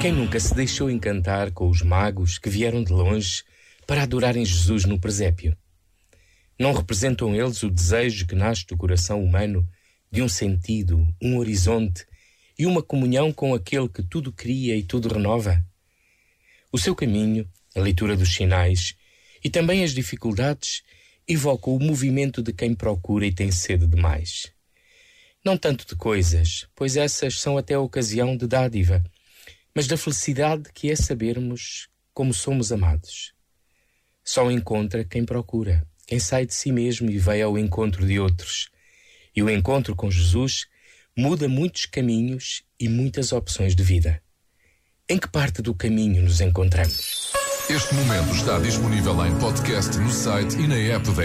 Quem nunca se deixou encantar com os magos que vieram de longe para adorarem Jesus no presépio? Não representam eles o desejo que nasce do coração humano de um sentido, um horizonte e uma comunhão com aquele que tudo cria e tudo renova? O seu caminho, a leitura dos sinais e também as dificuldades evocam o movimento de quem procura e tem sede de mais. Não tanto de coisas, pois essas são até a ocasião de dádiva mas da felicidade que é sabermos como somos amados. Só encontra quem procura, quem sai de si mesmo e vai ao encontro de outros. E o encontro com Jesus muda muitos caminhos e muitas opções de vida. Em que parte do caminho nos encontramos? Este momento está disponível em podcast no site e na app da